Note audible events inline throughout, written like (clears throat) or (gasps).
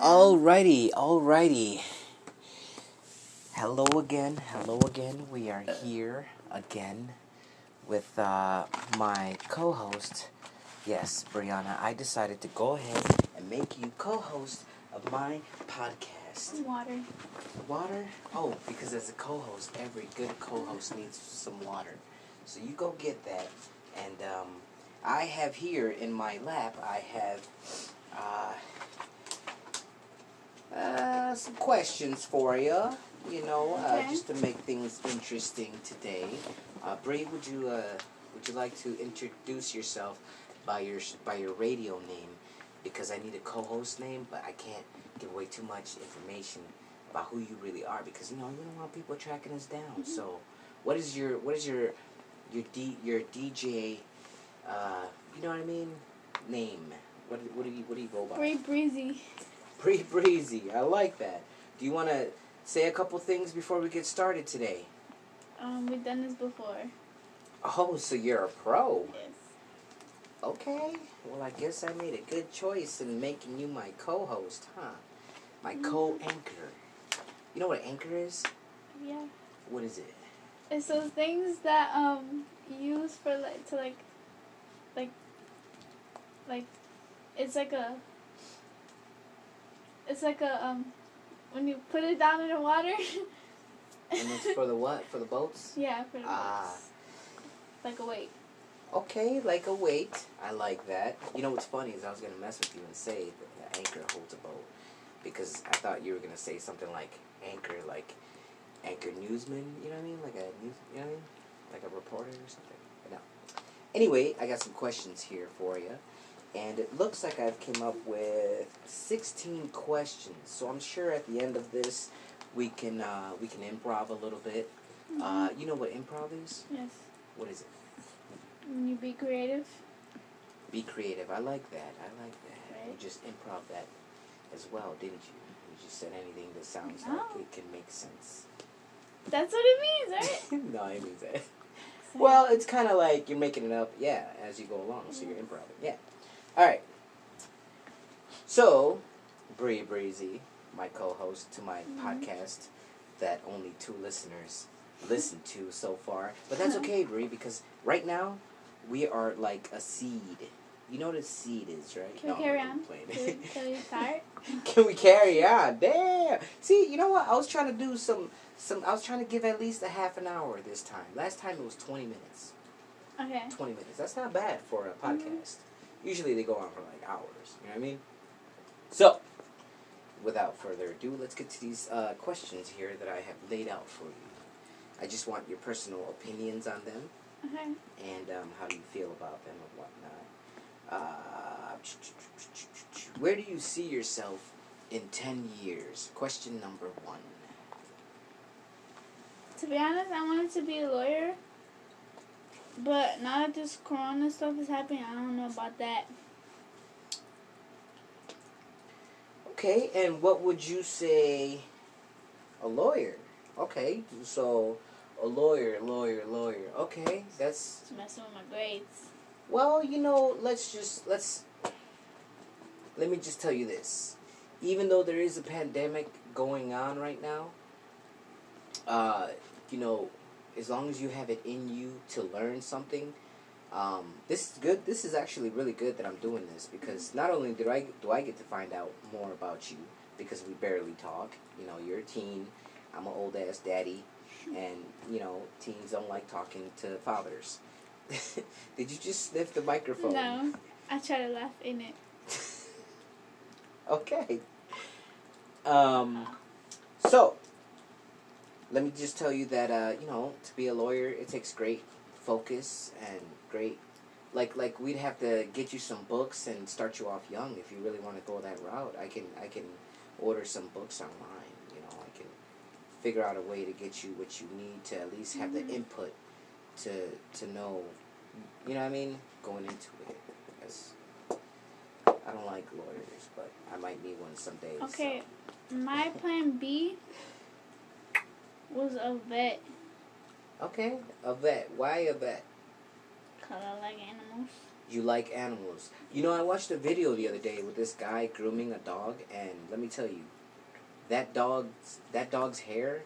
Alrighty, alrighty. Hello again, hello again. We are here again with uh, my co host. Yes, Brianna, I decided to go ahead and make you co host of my podcast. Water. Water? Oh, because as a co host, every good co host needs some water. So you go get that. And um, I have here in my lap, I have. Uh, uh, some questions for you. You know, uh, just to make things interesting today. Uh, Bri, would you uh, would you like to introduce yourself by your by your radio name? Because I need a co-host name, but I can't give away too much information about who you really are. Because you know, you don't want people tracking us down. So, what is your what is your your D your DJ? Uh, you know what I mean? Name. What what do you what do you go by? Bri breezy. Pretty breezy. I like that. Do you want to say a couple things before we get started today? Um, we've done this before. Oh, so you're a pro. Yes. Okay. Well, I guess I made a good choice in making you my co-host, huh? My Mhm. co-anchor. You know what an anchor is? Yeah. What is it? It's those things that um you use for like to like, like, like, it's like a. It's like a um, when you put it down in the water. (laughs) And it's for the what? For the boats? yeah, for the Ah. boats. Like a weight. Okay, like a weight. I like that. You know what's funny is I was gonna mess with you and say that the anchor holds a boat because I thought you were gonna say something like anchor, like anchor newsman. You know what I mean? Like a news. You know what I mean? Like a reporter or something. But no. Anyway, I got some questions here for you, and it looks like I've came up with sixteen questions. So I'm sure at the end of this, we can uh, we can improv a little bit. Uh, you know what improv is? Yes. What is it? When you be creative. Be creative. I like that. I like that. You just improv that as well, didn't you? You just said anything that sounds No. like it can make sense. That's what it means, right? (laughs) no, it means that. (laughs) Well, it's kind of like you're making it up, yeah, as you go along. So you're improv. Yeah. All right. So, Bri Breezy, my co-host to my Mhm. podcast that only two listeners listen to so far, but that's okay, Bri, because right now we are like a seed. You know what a seed is, right? Can we No, carry on? Can we, can (laughs) we start? Can we carry on? Damn. See, you know what? I was trying to do some some. I was trying to give at least a half an hour this time. Last time it was twenty minutes. Okay. Twenty minutes. That's not bad for a podcast. Usually they go on for like hours. You know what I mean? So, without further ado, let's get to these uh, questions here that I have laid out for you. I just want your personal opinions on them Okay. and um, how do you feel about them and whatnot. Uh, where do you see yourself in 10 years? Question number one. To be honest, I wanted to be a lawyer. But now that this corona stuff is happening, I don't know about that. Okay, and what would you say? A lawyer. Okay, so a lawyer, lawyer, lawyer. Okay, that's It's messing with my grades. Well, you know, let's just let's let me just tell you this. Even though there is a pandemic going on right now, uh, you know, as long as you have it in you to learn something, um, this is good. This is actually really good that I'm doing this because not only do I do I get to find out more about you because we barely talk. You know, you're a teen. I'm an old ass daddy, and you know, teens don't like talking to fathers. (laughs) Did you just sniff the microphone? No, I try to laugh in it. (laughs) Okay. Um, so, let me just tell you that uh, you know to be a lawyer it takes great focus and great like like we'd have to get you some books and start you off young if you really want to go that route. I can I can order some books online. You know I can figure out a way to get you what you need to at least have Mhm. the input to to know. You know what I mean? Going into it. I don't like lawyers, but I might need one someday. so- Okay, my plan B was a vet. Okay, a vet. Why a vet? Cause I like animals. You like animals. You know, I watched a video the other day with this guy grooming a dog, and let me tell you, that dog's that dog's hair.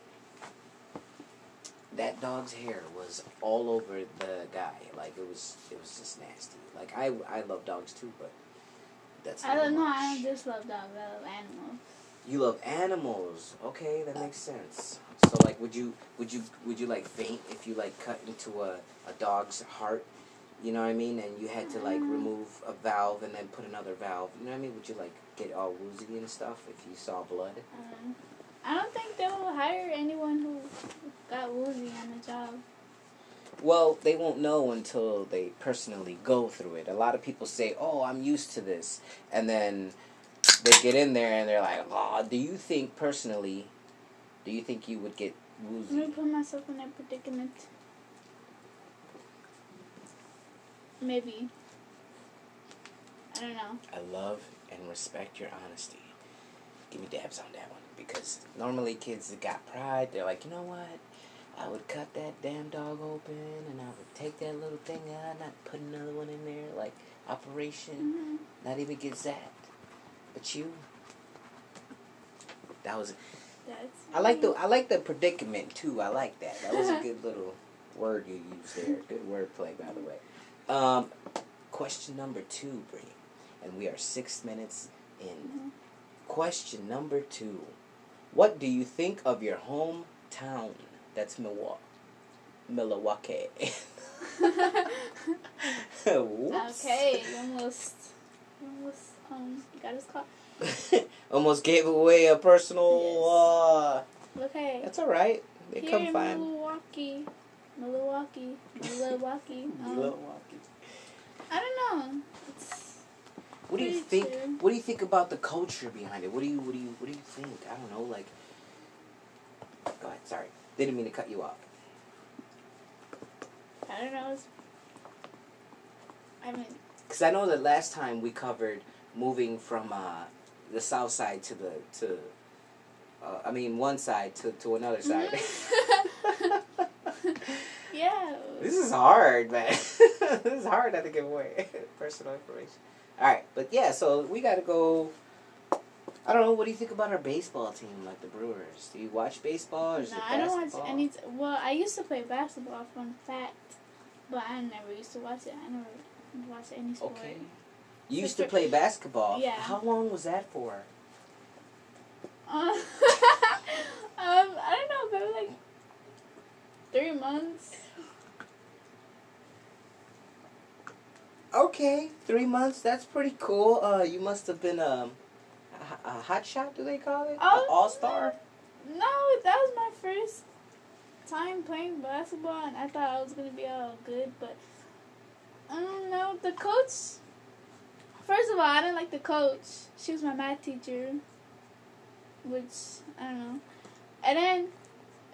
That dog's hair was all over the guy. Like it was, it was just nasty. Like I, I love dogs too, but that's. I don't know. I don't just love dogs. I love animals. You love animals. Okay, that makes sense. So like would you would you would you like faint if you like cut into a, a dog's heart? You know what I mean? And you had to like Mm. remove a valve and then put another valve. You know what I mean? Would you like get all woozy and stuff if you saw blood? Um, I don't think they will hire anyone who got woozy on the job. Well, they won't know until they personally go through it. A lot of people say, "Oh, I'm used to this," and then they get in there and they're like, "Oh, do you think personally? Do you think you would get woozy?" put myself in that predicament. Maybe. I don't know. I love and respect your honesty. Give me dabs on that one because normally kids that got pride, they're like, you know what? I would cut that damn dog open and I would take that little thing out, and not put another one in there, like operation, hmm not even get zapped. But you, that was. That's. I like the. I like the predicament too. I like that. That was a (laughs) good little word you used there. Good wordplay, by the way. Um, question number two, Bri, and we are six minutes in. Mhm. Question number two: What do you think of your hometown? That's Milwaukee. (laughs) (laughs) Milwaukee. Okay, almost, almost um got his caught. (laughs) Almost gave away a personal. Uh, Okay. that's all right. They Here come in fine. Milwaukee, Milwaukee, Milwaukee. (laughs) um, Milwaukee. I don't know. It's What do you think? true. What do you think about the culture behind it? What do you what do you what do you think? I don't know. Like, go ahead. Sorry, didn't mean to cut you off. I don't know. It's, I mean, Because I know that last time we covered moving from uh, the south side to the to, uh, I mean one side to to another side. (laughs) yeah. this is hard, man. (laughs) this is hard not to give away (laughs) personal information. All right, but yeah, so we got to go. I don't know. What do you think about our baseball team, like the Brewers? Do you watch baseball or is No, it I don't watch any. T- well, I used to play basketball, fun fact, but I never used to watch it. I never watched any sport. Okay. You used to play basketball. Yeah. How long was that for? Um, (laughs) um, I don't know, maybe like three months. Okay, three months. That's pretty cool. Uh, you must have been um, a, a hot shot. Do they call it? Oh, All star. No, that was my first time playing basketball, and I thought I was gonna be all good, but I don't know. The coach. First of all, I didn't like the coach. She was my math teacher, which I don't know. And then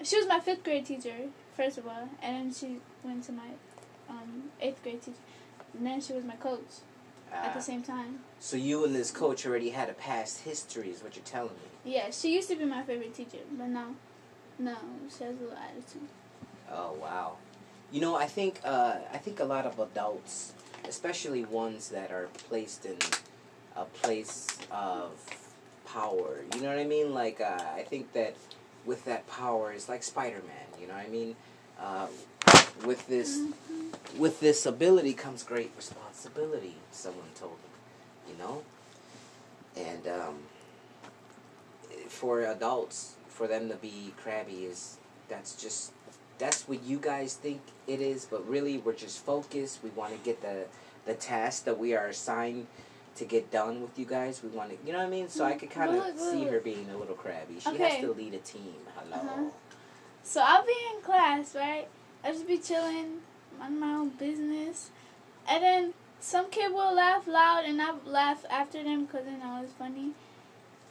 she was my fifth grade teacher. First of all, and then she went to my um, eighth grade teacher. And then she was my coach at Ah, the same time. so you and this coach already had a past history, is what you're telling me. Yeah, she used to be my favorite teacher, but now, no, she has a little attitude. Oh wow. You know, I think uh, I think a lot of adults, especially ones that are placed in a place of power. You know what I mean? Like uh, I think that with that power is like Spider Man. You know what I mean? Uh, with this with this ability comes great responsibility. Someone told me. You know, and um, for adults, for them to be crabby is that's just that's what you guys think it is, but really we're just focused. We want to get the the task that we are assigned to get done with you guys. We want to, you know what I mean? So I could kind of see her being a little crabby. She has to lead a team. Hello. Uh-huh. So I'll be in class, right? I'll just be chilling, mind my own business, and then some kid will laugh loud, and I'll laugh after them because they know it's funny.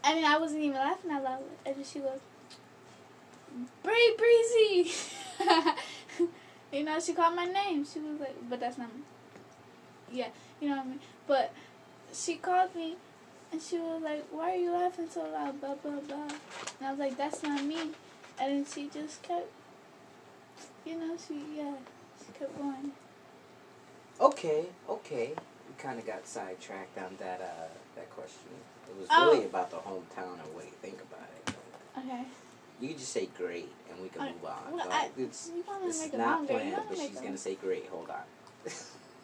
I mean, I wasn't even laughing out loud, and then she goes, "Bri, breezy," (laughs) (laughs) you know. She called my name. She was like, "But that's not." Me. Yeah, you know what I mean. But she called me, and she was like, "Why are you laughing so loud?" Blah blah blah. And I was like, "That's not me." And then she just kept, you know, she yeah, she kept going. Okay, okay. We kind of got sidetracked on that uh, that question. It was Oh. really about the hometown and what you think about it. Okay. You can just say great, and we can I- move on. well, I- it's You want it's make it not longer. Planned, but she's it. gonna say great. Hold on. (laughs)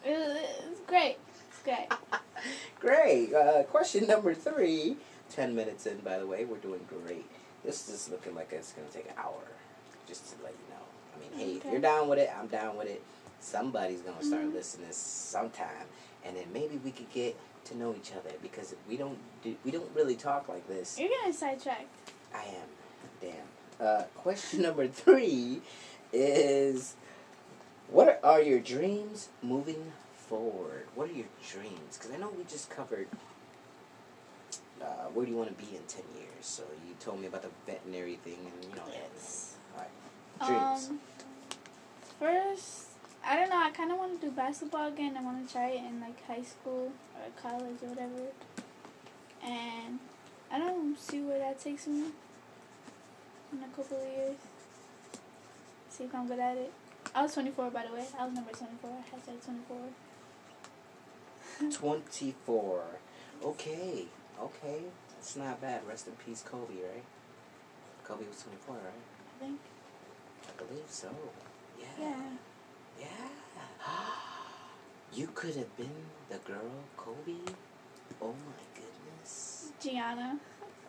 It's great. It's great. (laughs) great. Uh, question number three. Ten minutes in, by the way, we're doing great. This is looking like it's gonna take an hour. Just to let you know. I mean, hey, if you're down with it, I'm down with it. Somebody's gonna start Mhm. listening sometime, and then maybe we could get to know each other because we don't do we don't really talk like this. You're getting sidetracked. I am. Damn. Uh, question (laughs) number three is What are your dreams moving forward? What are your dreams? Because I know we just covered uh, where do you want to be in 10 years. So you told me about the veterinary thing and you know Yes. that. Dreams. Um, first, I don't know. I kind of want to do basketball again. I want to try it in like high school or college or whatever. And I don't see where that takes me in a couple of years. See if I'm good at it. I was 24, by the way. I was number 24. Hashtag 24. (laughs) 24. Okay. Okay. That's not bad. Rest in peace, Kobe, right? Kobe was 24, right? I think. I believe so. Yeah. Yeah. Yeah. (gasps) You could have been the girl, Kobe. Oh my goodness. Gianna.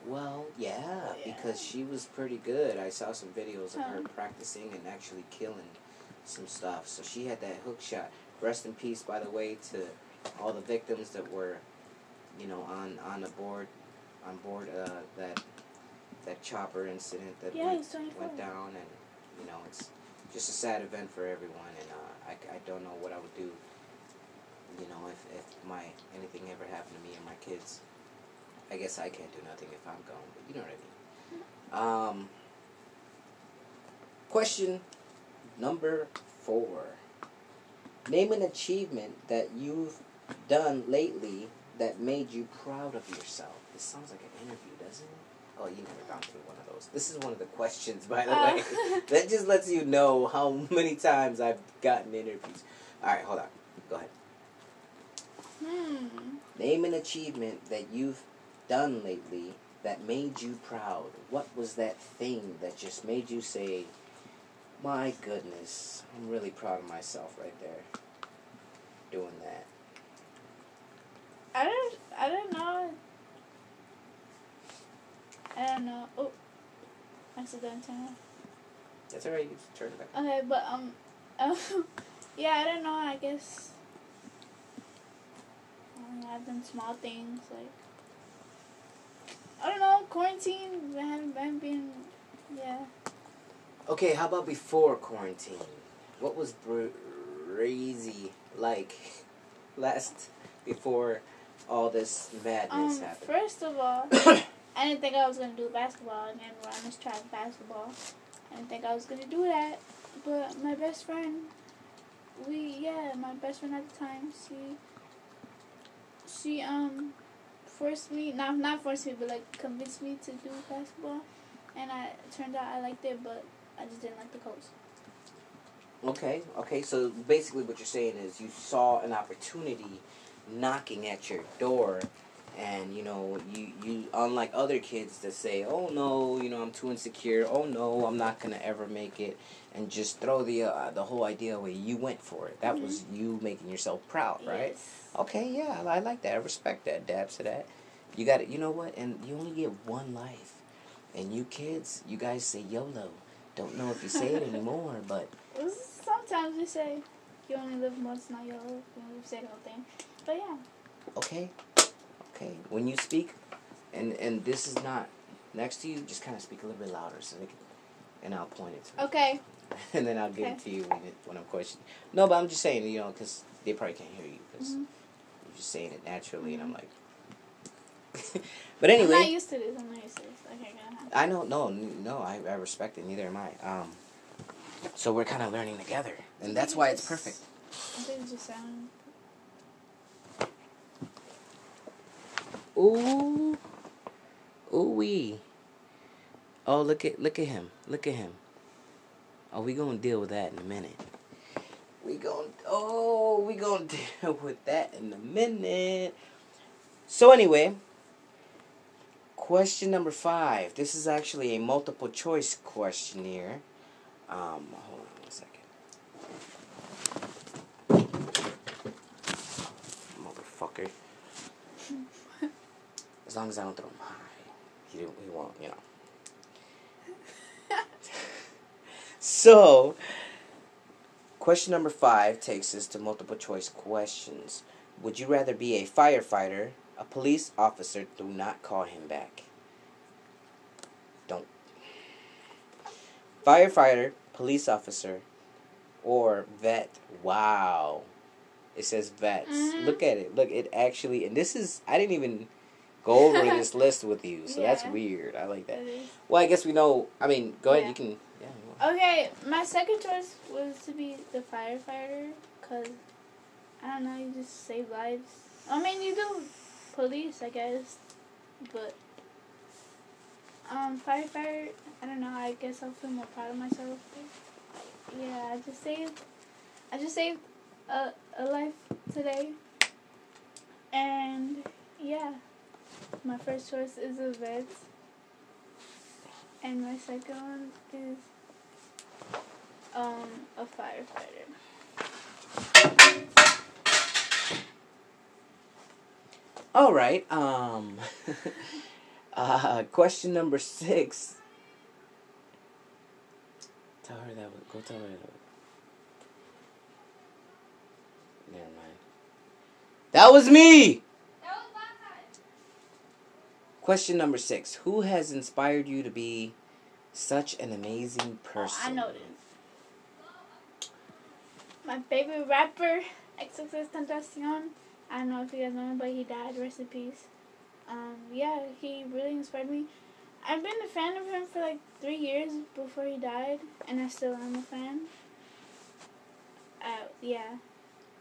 Well, yeah, Yeah. because she was pretty good. I saw some videos of her practicing and actually killing some stuff. So she had that hook shot. Rest in peace, by the way, to all the victims that were, you know, on on the board, on board uh, that that chopper incident that Yeah, went, went down, and you know, it's just a sad event for everyone. And uh, I, I don't know what I would do, you know, if if my anything ever happened to me and my kids. I guess I can't do nothing if I'm gone, but you know what I mean. Um, question number four. Name an achievement that you've done lately that made you proud of yourself. This sounds like an interview, doesn't it? Oh, you never gone through one of those. This is one of the questions, by the Uh. way. (laughs) that just lets you know how many times I've gotten interviews. All right, hold on. Go ahead. Hmm. Name an achievement that you've done lately that made you proud. What was that thing that just made you say, my goodness, I'm really proud of myself right there doing that? I don't. I don't know. I don't know. Oh, accidental. That's alright, you turn it back. Okay, but um, (laughs) um, yeah, I don't know. I guess um, I've done small things like I don't know quarantine. I haven't, I haven't been. Yeah. Okay, how about before quarantine? What was crazy like (laughs) last before all this madness Um. happened? First of all, (coughs) I didn't think I was gonna do basketball again. When I just tried basketball, I didn't think I was gonna do that. But my best friend, we yeah, my best friend at the time, she she um forced me not not forced me but like convinced me to do basketball, and I turned out I liked it, but I just didn't like the coach. Okay, okay, so basically what you're saying is you saw an opportunity knocking at your door and you know you you unlike other kids that say oh no you know i'm too insecure. Oh no i'm not gonna ever make it. And just throw the uh, the whole idea away. You went for it. That was you making yourself proud right? Yes. okay yeah I, I like that. I respect that dabs to that. You got it you know what? And you only get one life. And you kids you guys say yolo. Don't know if you say it (laughs) anymore but Sometimes we say you only live once, not life. You know, we say the whole thing. But yeah. okay okay when you speak and and this is not next to you just kind of speak a little bit louder so they can and i'll point it to you Okay. (laughs) and then i'll give it to you when, it, when i'm questioning no but i'm just saying you know because they probably can't hear you because Mhm. you're just saying it naturally and i'm like (laughs) but anyway. I'm not used to this. I'm not used to this. Okay, i know no no I, I respect it neither am i um so we're kind of learning together and that's why it's perfect I think it just sound. Ooh. Ooh wee. Oh look at look at him. Look at him. Oh we gonna deal with that in a minute. We gonna oh we gonna (laughs) deal with that in a minute. So anyway, question number five. This is actually a multiple choice questionnaire. Um, hold on one second. Motherfucker. As long as I don't throw him high, he, he won't, you know. So, question number five takes us to multiple choice questions. Would you rather be a firefighter, a police officer? Do not call him back. Don't. Firefighter, police officer, or vet. Wow. It says vets. Mhm. Look at it. Look, it actually, and this is, I didn't even go over this list with you, so that's weird. I like that. Well, I guess we know, I mean, go ahead, you can, yeah. you Okay, my second choice was to be the firefighter, cause I don't know, you just save lives. I mean, you do police, I guess, but um, firefighter. I don't know. I guess I'll feel more proud of myself. Yeah, I just saved. I just saved a a life today, and yeah, my first choice is a vet, and my second one is um, a firefighter. All right. Um. (laughs) uh, question number six. Tell her that. Go tell her that. Never mind. That was me. Question number six. Who has inspired you to be such an amazing person? Oh, I know this. My favorite rapper, XXX Tentacion. I don't know if you guys know him, but he died. Rest in peace. Um, yeah, he really inspired me. I've been a fan of him for like three years before he died, and I still am a fan. Uh, yeah,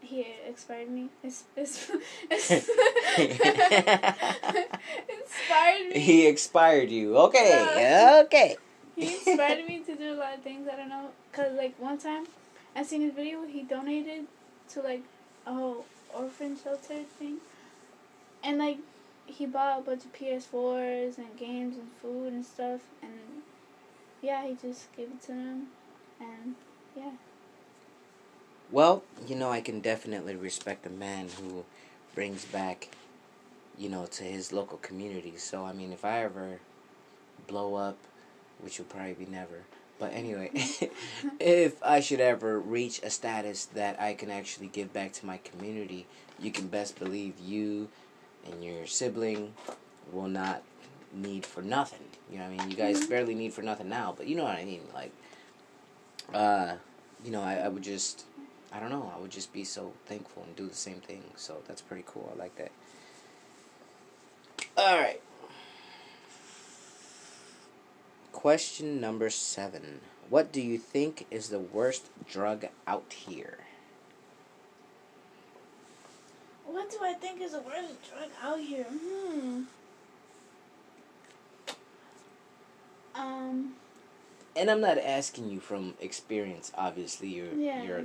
he inspired me. It's, it's, (laughs) it's (laughs) inspired me. He expired you. Okay. Okay. He inspired me to do a lot of things. I don't know, cause like one time, I seen his video. He donated to like a whole orphan shelter thing, and like he bought a bunch of PS4s and games and food and stuff. And yeah, he just gave it to them, and yeah. Well, you know, I can definitely respect a man who brings back, you know, to his local community. So, I mean, if I ever blow up, which will probably be never, but anyway, (laughs) if I should ever reach a status that I can actually give back to my community, you can best believe you and your sibling will not need for nothing. You know what I mean? You guys Mhm. barely need for nothing now, but you know what I mean? Like, uh, you know, I, I would just, I don't know, I would just be so thankful and do the same thing. So that's pretty cool. I like that. All right. Question number seven. What do you think is the worst drug out here? What do I think is the worst drug out here? Hmm. Um. And I'm not asking you from experience. Obviously, you're Yeah. you're,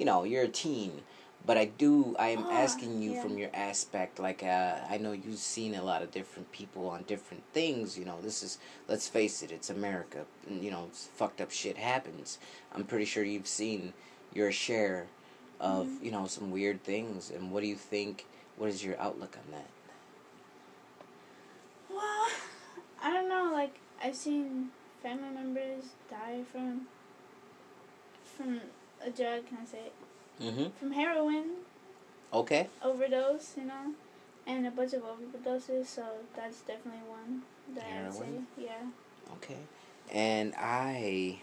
you know, you're a teen. But I do. I am Ah, asking you yeah. from your aspect. Like, uh, I know you've seen a lot of different people on different things. You know, this is. Let's face it. It's America. and, You know, it's fucked up shit happens. I'm pretty sure you've seen your share of Mhm. you know some weird things. And what do you think? What is your outlook on that? Well, (laughs) I don't know. Like I've seen family members die from from a drug. Can I say it? Mm-hmm. From heroin Okay. overdose. You know, and a bunch of overdoses. So that's definitely one that I would say. Heroin? Yeah. Okay. And I,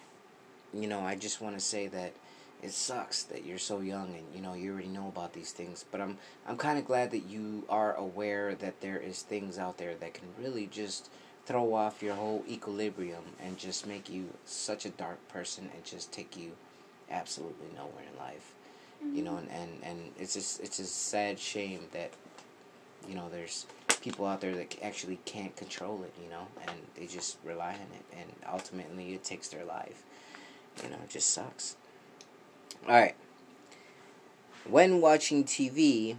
you know, I just want to say that it sucks that you're so young and you know you already know about these things. But I'm I'm kind of glad that you are aware that there is things out there that can really just throw off your whole equilibrium and just make you such a dark person and just take you absolutely nowhere in life. You know, and, and, and it's just it's a sad shame that you know there's people out there that actually can't control it, you know, and they just rely on it, and ultimately it takes their life. You know, it just sucks. All right. when watching TV,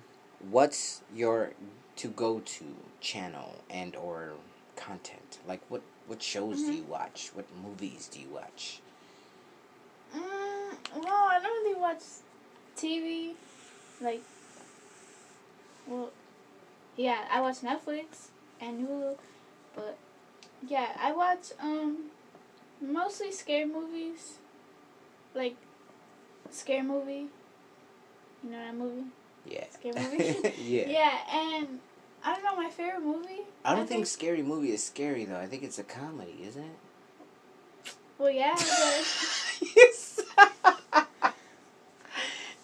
what's your to go to channel and or content? Like what what shows do Mhm. you watch? What movies do you watch? Mm, well, I don't really watch TV. Like, well, yeah, I watch Netflix and Hulu, but yeah, I watch um mostly scary movies. Like, scary movie. You know that movie? Yeah. Scary (laughs) movie? yeah. (laughs) Yeah, and I don't know my favorite movie. I don't think scary movie is scary though. I think it's a comedy, isn't it? Well, yeah, (laughs) Yes.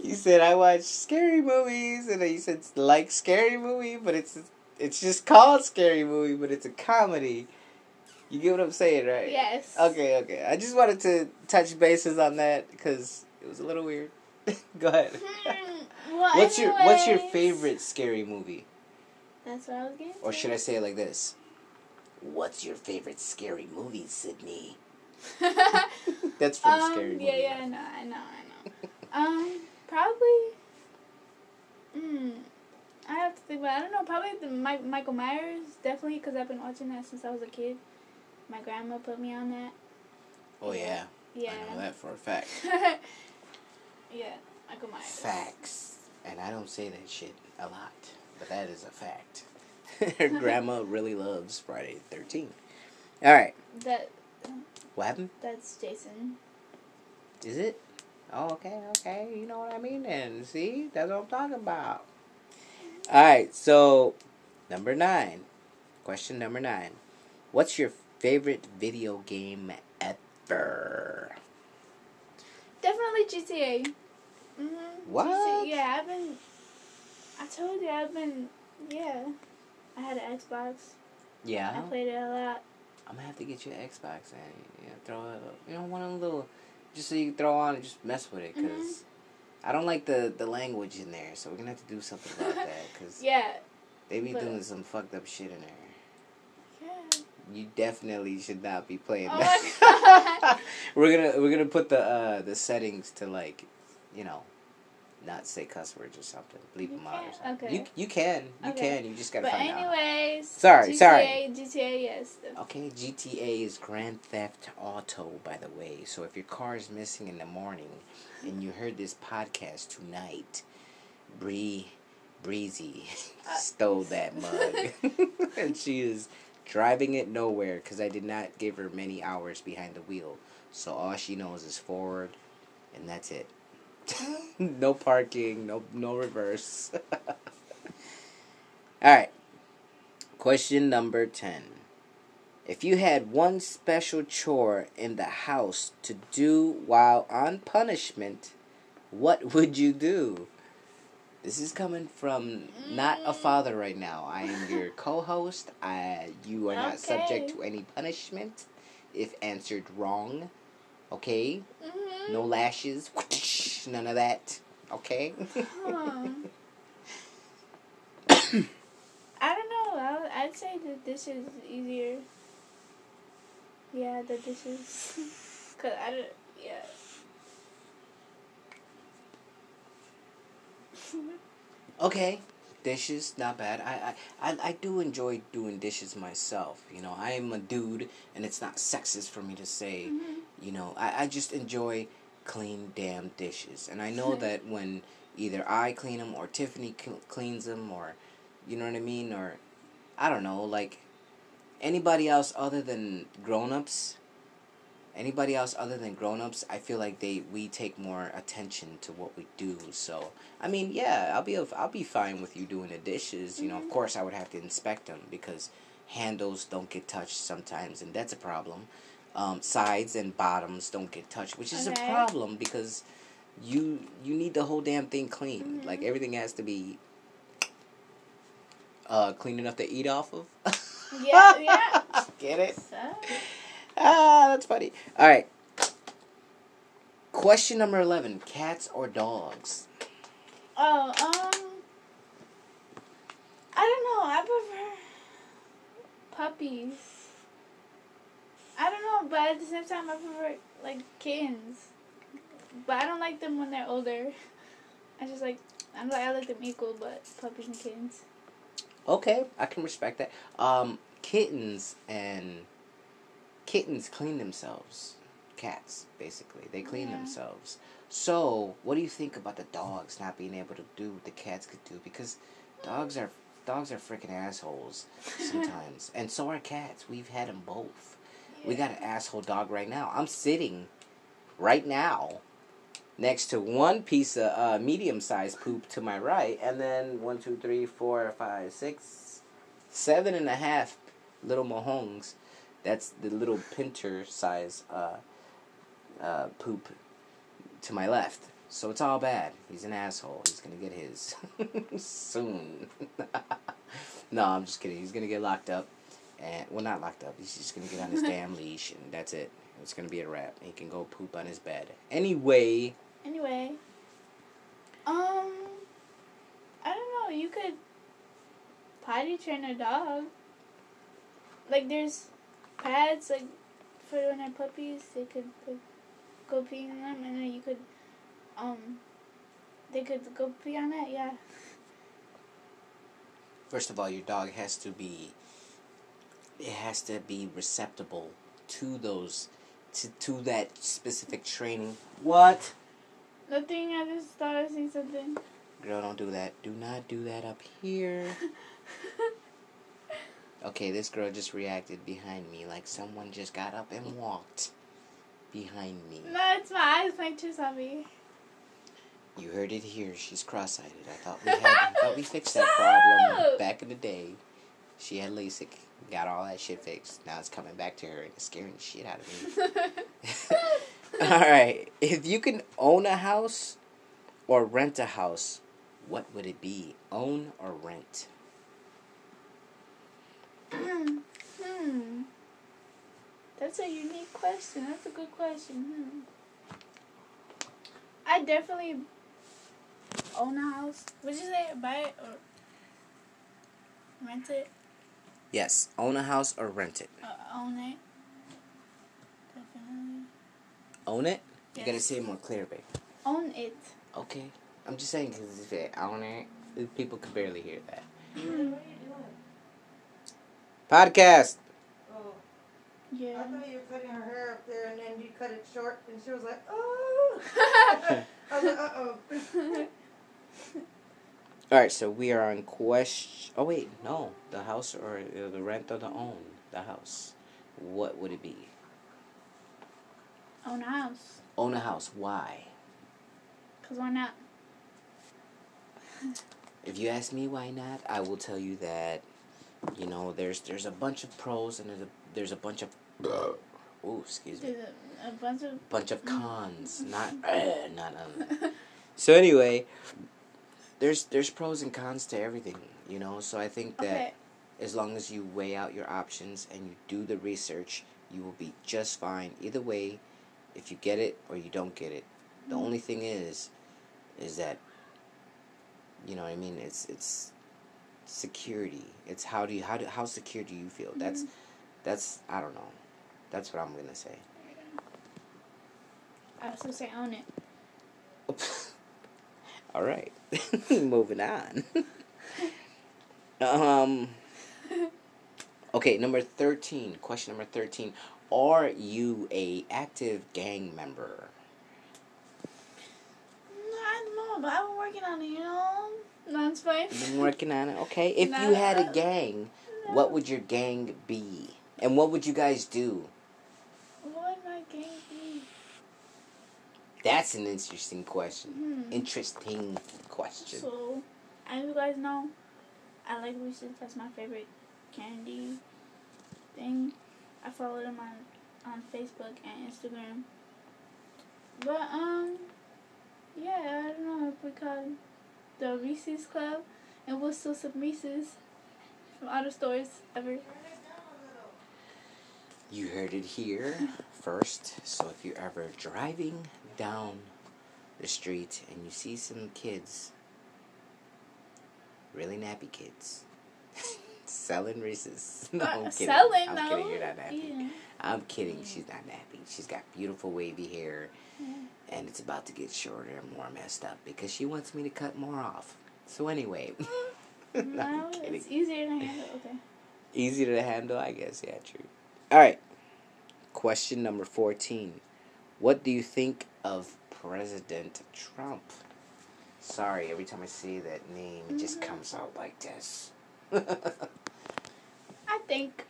You said I watch scary movies, and then you said like scary movie, but it's it's just called scary movie, but it's a comedy. You get what I'm saying, right? yes. Okay, okay. I just wanted to touch bases on that because it was a little weird. (laughs) Go ahead. Hmm, well, what's your What's your favorite scary movie? That's what I was getting. Or should I say it like this? What's your favorite scary movie, Sidney? (laughs) That's from um, Scary Movie. Yeah, yeah, I know, I know, I know. um, probably. Hmm. I have to think about. It. I don't know. Probably the Mike, Michael Myers, definitely, because I've been watching that since I was a kid. My grandma put me on that. Oh yeah, Yeah. I know that for a fact. (laughs) yeah, Michael Myers. Facts, and I don't say that shit a lot, but that is a fact. (laughs) Her grandma (laughs) really loves Friday the Thirteenth. All right, That what happened? that's Jason. Is it? Oh, okay, okay. You know what I mean then. See? That's what I'm talking about. Alright, so number nine. Question number nine. What's your favorite video game ever? Definitely GTA. Mm-hmm. What? yeah, I've been. I told you I've been. Yeah, I had an Xbox. Yeah. I played it a lot. I'm gonna have to get you an Xbox and you know, throw it, you know, one of them little, just so you can throw on and just mess with it, because Mm-hmm. I don't like the the language in there, so we're gonna have to do something about (laughs) that, because Yeah. they be but- doing some fucked up shit in there. Yeah. You definitely should not be playing Oh that. (laughs) we're gonna we're gonna put the uh the settings to like, you know, not say cuss words or something. Bleep You them out or something. Okay. You you can you Okay. can you just gotta But find out. anyways. Sorry, GTA, sorry. GTA, yes. Okay, GTA is Grand Theft Auto, by the way. So if your car is missing in the morning and you heard this podcast tonight, Bri Breezy (laughs) Uh, stole that mug. (laughs) (laughs) and she is driving it nowhere because I did not give her many hours behind the wheel. So all she knows is forward, and that's it. (laughs) no parking, no no reverse. (laughs) all right. Question number 10. If you had one special chore in the house to do while on punishment, what (laughs) would you do? This is coming from not a father right now. I am your co-host. I you are not subject to any punishment if answered wrong. Okay? Mhm. No lashes. None of that. Okay? (coughs) I don't know. I, I'd say the dishes easier. Yeah, the dishes. (laughs) Cause I don't. Yeah. Okay, dishes not bad. I, I I I do enjoy doing dishes myself. You know, I am a dude, and it's not sexist for me to say. Mhm. You know, I I just enjoy clean damn dishes, and I know that (laughs) when either I clean them or Tiffany cl- cleans them, or you know what I mean, or I don't know, like anybody else other than grown-ups anybody else other than grown-ups i feel like they we take more attention to what we do. So i mean yeah i'll be i'll be fine with you doing the dishes. You know of Mhm. course i would have to inspect them because handles don't get touched sometimes and that's a problem um, sides and bottoms don't get touched which is Okay. a problem because you you need the whole damn thing clean Mhm. like everything has to be uh clean enough to eat off of Yeah, yeah. (laughs) get it So, Ah, that's funny. All right. Question number 11 cats or dogs? oh, um, I don't know. I prefer puppies. I don't know, but at the same time, I prefer like kittens. But I don't like them when they're older. (laughs) I just like I'm like I like them equal, but puppies and kittens. Okay, I can respect that. Um, kittens and kittens clean themselves. Cats, basically, they clean Yeah. themselves. So, what do you think about the dogs not being able to do what the cats could do? Because dogs are dogs are freaking assholes (laughs) sometimes, and so are cats. We've had them both. We got an asshole dog right now. I'm sitting right now next to one piece of uh, medium sized poop to my right, and then one, two, three, four, five, six, seven and a half little mohongs. That's the little pinter size uh, uh, poop to my left. So it's all bad. He's an asshole. He's gonna get his (laughs) soon. (laughs) no, I'm just kidding. He's gonna get locked up, and well, not locked up. He's just gonna get on his damn (laughs) leash, and that's it. It's gonna be a wrap. He can go poop on his bed. Anyway, Anyway, um, I don't know. You could potty train a dog. Like there's pads like for when they're puppies, they could like, go pee in them, and then you could um they could go pee on it. Yeah. first of all, your dog has to be. It has to be receptible to those, to to that specific training. What? Nothing. I just thought I seen something. Girl, don't do that. Do not do that up here. (laughs) Okay, this girl just reacted behind me like someone just got up and walked behind me. no, it's my eyes playing tricks on me. You heard it here. She's cross-eyed. I thought we had, I thought we fixed that problem (laughs) back in the day. She had LASIK, got all that shit fixed. Now it's coming back to her and it's scaring the shit out of me. (laughs) (laughs) all right, if you can own a house or rent a house, what would it be? Own or rent? Hmm. Hmm. That's a unique question. That's a good question. Hmm. I definitely own a house. Would you say buy it or rent it? Yes, own a house or rent it. Uh, own it. Definitely. Own it. You gotta say it more clear, babe. Own it. Okay, I'm just saying because if it own it, people could barely hear that. Podcast. Oh, Yeah. I thought you were cutting her hair up there and then you cut it short and she was like, oh. (laughs) I was like, uh oh. (laughs) All right, so we are on question. Oh wait, no, the house or uh, the rent or the own the house. What would it be? own a house. Own a house. Why? Cause why not? (laughs) If you ask me why not, I will tell you that. You know, there's there's a bunch of pros and there's a there's a bunch of. (clears throat) Oh, excuse me. There's a, a bunch of. bunch of cons, not uh, (laughs) not um. So anyway, there's there's pros and cons to everything, you know. So I think that Okay. as long as you weigh out your options and you do the research, you will be just fine. Either way, if you get it or you don't get it. The mm-hmm. only thing is, is that you know what I mean. It's it's security. It's how do you how do how secure do you feel? That's mm-hmm. that's I don't know. That's what I'm gonna say. I also say own it. (laughs) All right, (laughs) moving on. (laughs) um. Okay, number thirteen. Question number thirteen. Are you a active gang member? No, I don't know, but I've been working on it, you know? No, it's fine. You've been working on it. Okay, if No. you had a gang, what would your gang be, and what would you guys do? What my gang be? That's an interesting question. Hmm. Interesting question. So, as you guys know, I like Reese's. That's my favorite candy thing. I follow them on on Facebook and Instagram. But um, yeah, I don't know if we call the Reese's Club, and we'll steal some Reese's from other stores ever. You heard it here (laughs) first. So if you're ever driving down the street and you see some kids, really nappy kids, (laughs) selling Reese's. (laughs) No, I'm kidding. selling, I'm no. kidding. You're not nappy. Yeah. I'm kidding. She's not nappy. She's got beautiful wavy hair, and it's about to get shorter and more messed up because she wants me to cut more off. So anyway, mm. (laughs) no, No, kidding. it's easier to handle. Okay. Easy to handle, I guess. Yeah, true. All right. Question number 14. What do you think of President Trump? Sorry, every time I say that name, it just Mhm. comes out like this. (laughs) I think,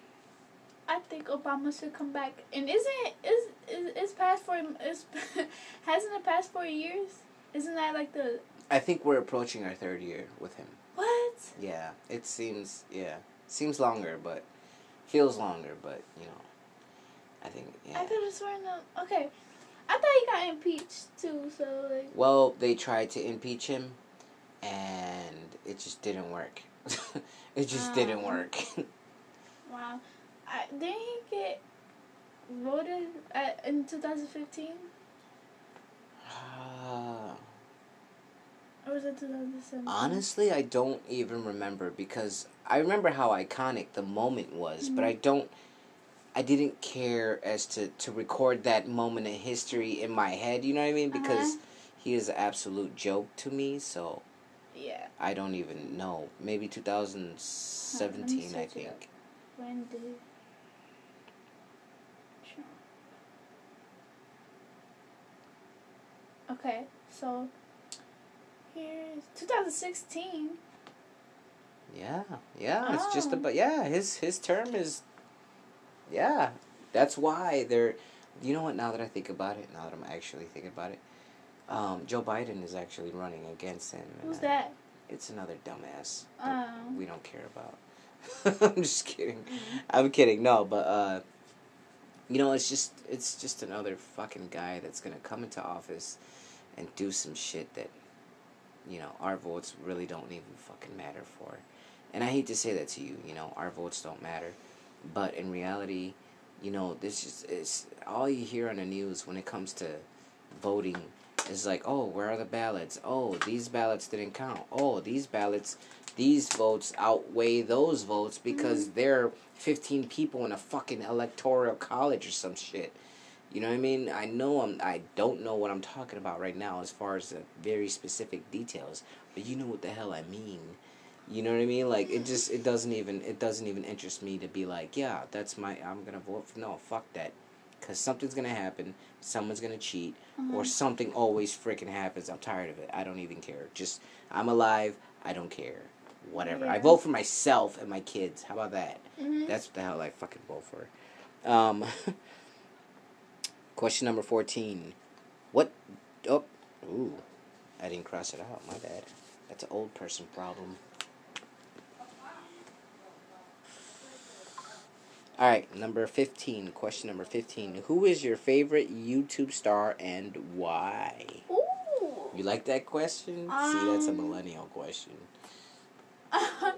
I think Obama should come back. And isn't is is is past for is (laughs) hasn't it passed four years? Isn't that like the I think we're approaching our third year with him. what? Yeah, it seems, yeah. Seems longer, but feels longer, but, you know, I think, yeah. I could have sworn that. Okay, I thought he got impeached too. So like, Well, they tried to impeach him, and it just didn't work. (laughs) it just didn't Oh. work. (laughs) wow, I, didn't he get voted at, in 2015 Ah. or was it 2017? Honestly, I don't even remember because I remember how iconic the moment was, but Mhm. I don't. I didn't care as to to record that moment in history in my head. You know what I mean? Because Uh-huh. he is an absolute joke to me. So Yeah. I don't even know. Maybe 2017, I search it up. think. When did Okay, so here's 2016. Yeah, yeah. It's just Oh. about yeah. His his term is. Yeah, that's why they're. You know what? Now that I think about it, now that I'm actually thinking about it, um, Joe Biden is actually running against him. Who's that? It's another dumbass. Oh. We don't care about. (laughs) I'm just kidding. I'm kidding. No, but uh, you know, it's just it's just another fucking guy that's gonna come into office and do some shit that you know our votes really don't even fucking matter for. And I hate to say that to you. You know, our votes don't matter, but in reality, you know, this is it's all you hear on the news when it comes to voting is like, oh, where are the ballots? Oh, these ballots didn't count. Oh, these ballots, these votes outweigh those votes because mm-hmm. there are 15 people in a fucking electoral college or some shit. You know what I mean? I know I'm. I don't know what I'm talking about right now as far as the very specific details, but you know what the hell I mean. You know what I mean? Like it just it doesn't even it doesn't even interest me to be like, yeah, that's my I'm gonna vote for. No, fuck that, because something's gonna happen. Someone's gonna cheat, or Uh-huh. something always freaking happens. I'm tired of it. I don't even care. Just I'm alive. I don't care. Whatever. I vote for myself and my kids. How about that? Mhm. That's what the hell I fucking vote for. Um, (laughs) question number 14. What. Oh. Ooh. I didn't cross it out. My bad. That's an old person problem. Alright, number 15. Question number 15. Who is your favorite YouTube star and why? Ooh. You like that question? See, that's a Um, millennial question. (laughs) um,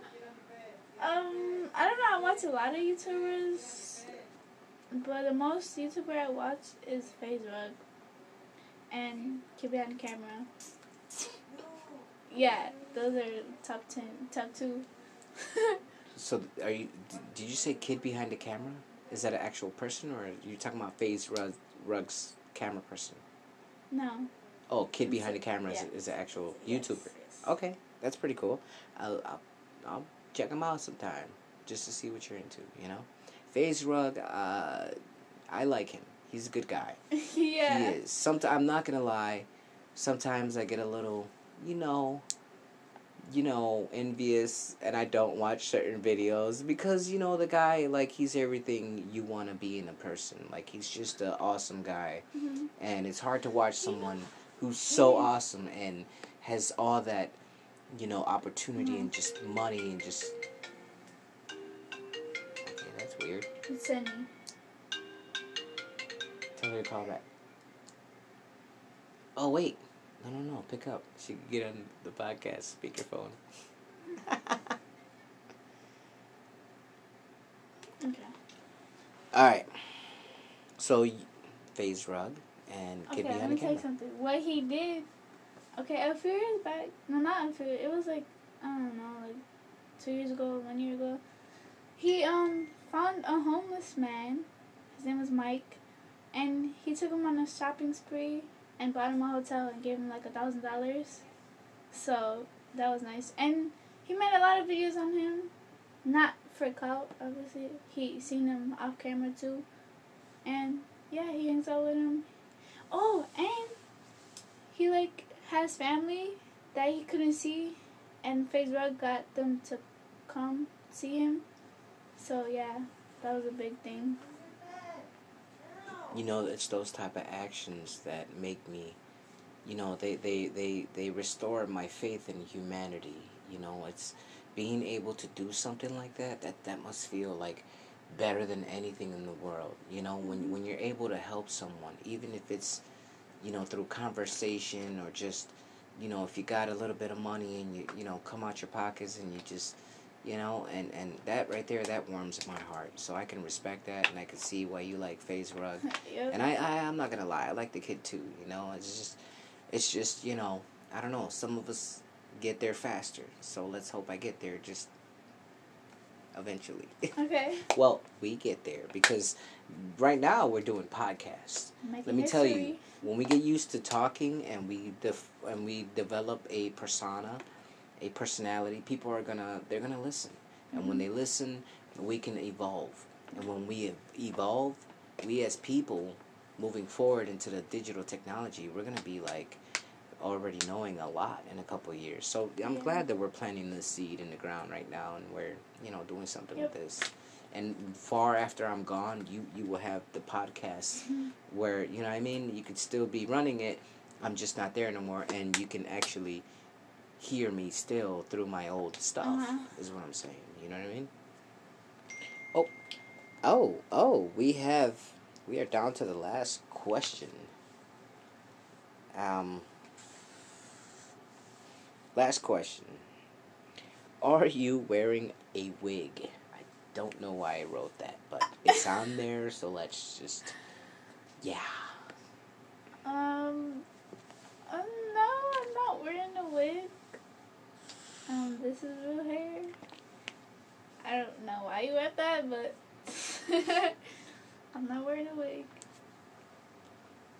I don't know. I watch a lot of YouTubers, but the most YouTuber I watch is FaZe Rug and Kid Behind the Camera. (laughs) Yeah, those are top ten, top two. (laughs) So, are you? Did you say kid behind the camera? Is that an actual person, or are you talking about FaZe Rug, Rug's camera person? no. Oh, kid behind the camera is, Yeah. is an actual Yes, YouTuber. yes. Okay, that's pretty cool. I'll, I'll I'll check him out sometime just to see what you're into. You know, FaZe Rug. Uh, I like him. He's a good guy. (laughs) yeah. He is. Sometimes I'm not gonna lie. Sometimes I get a little, you know, you know, envious, and I don't watch certain videos because you know the guy like he's everything you want to be in a person. Like he's just an awesome guy, Mhm. and it's hard to watch someone who's so awesome and has all that, you know, opportunity and just money and just. Okay, that's weird. It's Sunny. Tell her to call back. Oh wait, no no no, pick up. She can get on the podcast speakerphone. Okay. All right. So, y- FaZe Rug and Okay, Kid let me the tell you something. What he did, okay, a few years back, no, not a few, it was like, I don't know, like two years ago, one year ago. he um found a homeless man. His name was Mike, and he took him on a shopping spree and bought him a hotel and gave him like a thousand dollars. So that was nice, and he made a lot of videos on him, not for clout, obviously. He seen him off camera too, and yeah, he hangs out with him. Oh, and he like has family that he couldn't see, and Rug got them to come see him. So yeah, that was a big thing. You know, it's those type of actions that make me, you know, they they they they restore my faith in humanity. You know, it's being able to do something like that. That that must feel like better than anything in the world. You know, when mm-hmm. when you're able to help someone, even if it's, you know, through conversation or just, you know, if you got a little bit of money and you you know come out your pockets and you just, you know, and and that right there that warms my heart. So I can respect that and I can see why you like FaZe Rug. (laughs) Yep. And I, I I'm not gonna lie, I like the kid too. You know, it's just, it's just you know, I don't know. Some of us get there faster, so let's hope I get there just eventually. (laughs) okay. well, we get there because right now we're doing podcasts. Making Let me tell you, when we get used to talking and we def- and we develop a persona, a personality, people are gonna they're gonna listen, and when they listen, we can evolve. And when we evolve, we as people moving forward into the digital technology, we're gonna be like already knowing a lot in a couple of years. So I'm Yeah. glad that we're planting this seed in the ground right now, and we're you know doing something Yep. with this. And far after I'm gone, you you will have the podcast Mhm. where you know what I mean you could still be running it. I'm just not there no more, and you can actually hear me still through my old stuff. Uh-huh. Is what I'm saying. You know what I mean? Oh, oh, oh! We have we are down to the last question. Um. Last question. Are you wearing a wig? I don't know why I wrote that, but it's on (laughs) there, so let's just. Yeah. Um, uh, no, I'm not wearing a wig. Um, this is real hair. I don't know why you went that, but (laughs) I'm not wearing a wig.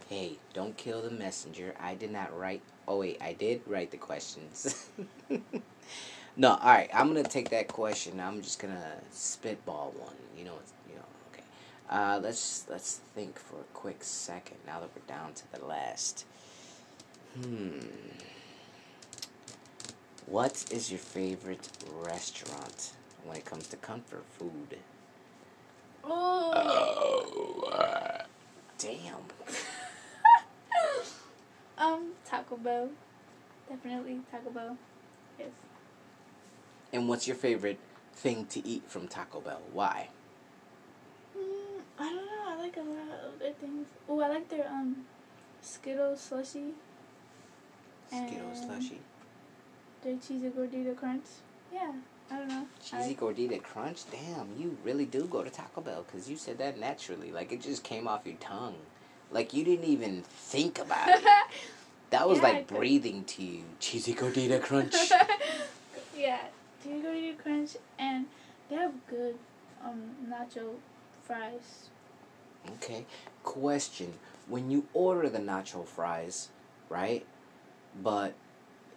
Hey, don't kill the messenger. I did not write. Oh, wait, I did write the questions. (laughs) no, alright, I'm gonna take that question. I'm just gonna spitball one. You know, you know, okay. Uh, let's let's think for a quick second. Now that we're down to the last. Hmm. What is your favorite restaurant when it comes to comfort food? Oh, Oh, uh, damn. (laughs) um, Taco Bell. Definitely Taco Bell. Yes. And what's your favorite thing to eat from Taco Bell? Why? Mm, I don't know. I like a lot of other things. Oh, I like their um Skittles slushy. Skittles slushy. Their cheesy gordita crunch. Yeah, I don't know. Cheesy like- gordita crunch? Damn, you really do go to Taco Bell because you said that naturally. Like it just came off your tongue. Like you didn't even think about it. (laughs) That was Yeah, I like breathing to you. Cheesy gordita crunch. (laughs) yeah, cheesy gordita crunch, and they have good um nacho fries. Okay. Question. When you order the nacho fries, right? But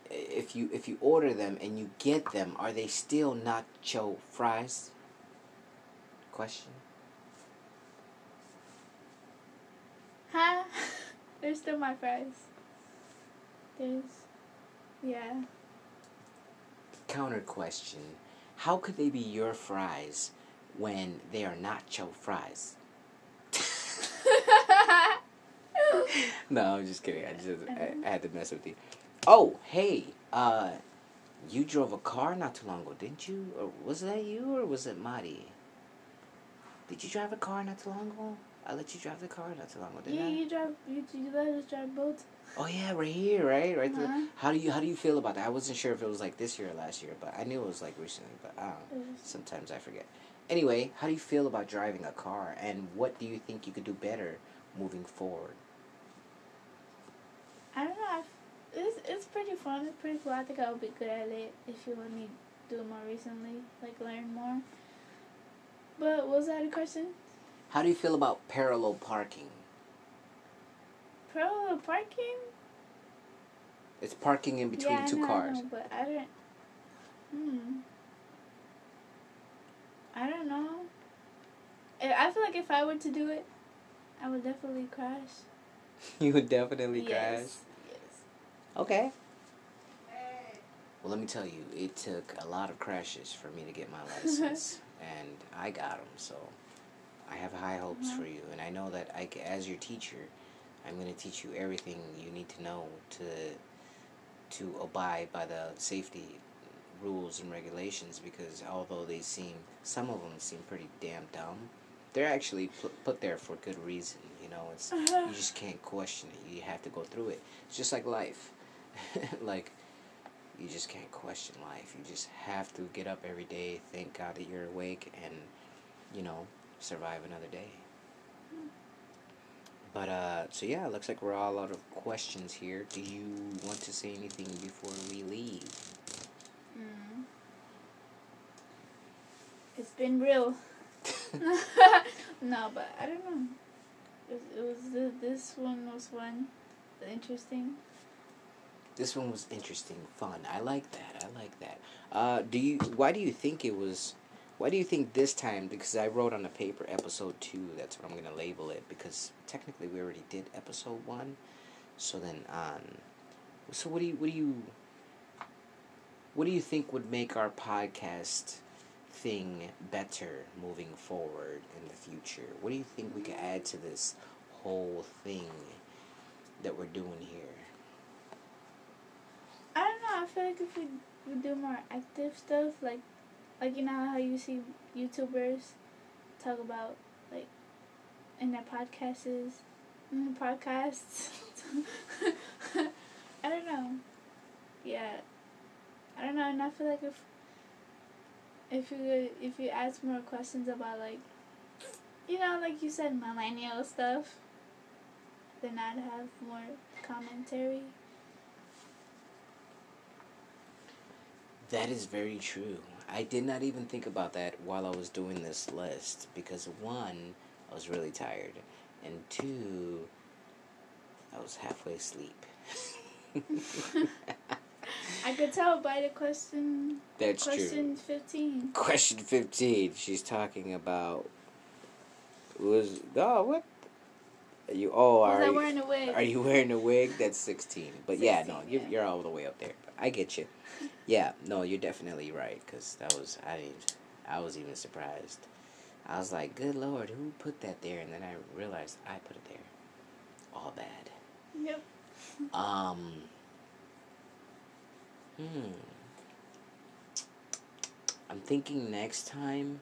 if you if you order them and you get them, are they still nacho fries? Question. Huh? (laughs) They're still my fries. There's, yeah. Counter question. How could they be your fries when they are nacho fries? (laughs) (laughs) no, I'm just kidding. I just I, I had to mess with you. Oh, hey, uh, you drove a car not too long ago, didn't you? Or was that you or was it Marty? Did you drive a car not too long ago? I let you drive the car not too long ago, didn't yeah, I? you drive. You, you let us drive both. Oh yeah, right here, right, right. Uh-huh. How do you how do you feel about that? I wasn't sure if it was like this year or last year, but I knew it was like recently. But I don't know. Sometimes I forget. Anyway, how do you feel about driving a car, and what do you think you could do better moving forward? I don't know. I, it's it's pretty fun. It's pretty cool. I think I would be good at it if you let me do it more recently, like learn more. But was that a question? How do you feel about parallel parking? Parallel parking? It's parking in between yeah, two know, cars. I know, but I don't. Hmm. I don't know. I I feel like if I were to do it, I would definitely crash. (laughs) you would definitely crash. Yes. Yes. Okay. Well, let me tell you, it took a lot of crashes for me to get my (laughs) license, and I got them. So, I have high hopes Uh-huh. for you, and I know that I, as your teacher, I'm going to teach you everything you need to know to to abide by the safety rules and regulations. Because although they seem, some of them seem pretty damn dumb, they're actually put, put there for good reason. You know, it's Uh-huh. you just can't question it. You have to go through it. It's just like life. (laughs) like you just can't question life. You just have to get up every day, thank God that you're awake and you know, survive another day. But uh so yeah, it looks like we're all out of questions here. Do you want to say anything before we leave? Hmm. It's been real. (laughs) (laughs) no, but I don't know. It, it was th- this one was fun, interesting. This one was interesting, fun. I like that. I like that. Uh, do you? Why do you think it was? Why do you think this time? Because I wrote on the paper episode two. That's what I'm gonna label it. Because technically we already did episode one. So then on. So what do you? What do you? What do you think would make our podcast thing better moving forward in the future? What do you think we could add to this whole thing that we're doing here? I don't know. I feel like if we, we do more active stuff, like like you know how you see YouTubers talk about like in their podcasts, in their podcasts. (laughs) I don't know. Yeah, I don't know, and I feel like if if you if you ask more questions about like you know like you said millennial stuff, then I'd have more commentary. That is very true. I did not even think about that while I was doing this list because one, I was really tired, and two, I was halfway asleep. I could tell by the question. That's question fifteen. Question fifteen. She's talking about was oh what are you oh Was are I you, wearing a wig? are you wearing a wig? That's sixteen. But yeah, no, 16, you're you're all the way up there. I get you. Yeah, no, you're definitely right because that was I didn't I was even surprised. I was like, good lord, who put that there? And then I realized I put it there. All bad. Yep. Um. Hmm. I'm thinking next time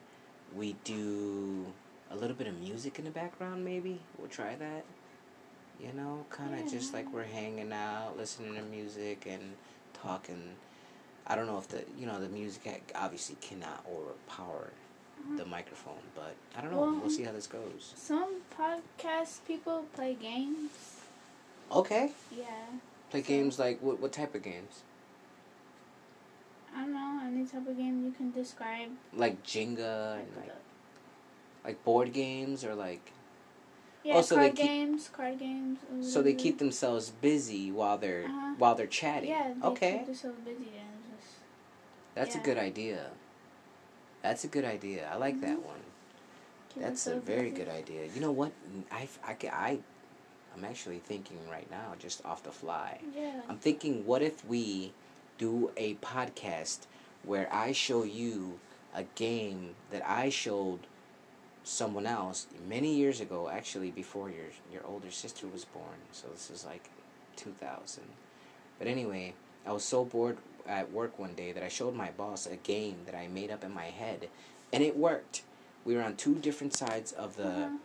we do a little bit of music in the background. Maybe we'll try that. You know, kind of just like we're hanging out, listening to music and talking. I don't know if the you know the music obviously cannot overpower the microphone, but I don't know. Well- we'll see how this goes. Some podcast people play games. Okay. Yeah. Play So- games like what? What type of games? I don't know any type of game you can describe. Like Jenga Like and like like board games or like yeah, Oh, so card keep- games, card games. so they keep themselves busy while they're Uh-huh. while they're chatting. Yeah. They okay. Keep themselves busy just That's a good idea. That's a good idea. I like that one. That's a very good idea. You know what? I I I I'm actually thinking right now just off the fly. Yeah. I'm thinking what if we do a podcast where I show you a game that I showed someone else many years ago, actually before your your older sister was born. So this is like 2000. But anyway, I was so bored at work one day that I showed my boss a game that I made up in my head, and it worked. We were on two different sides of the Uh-huh.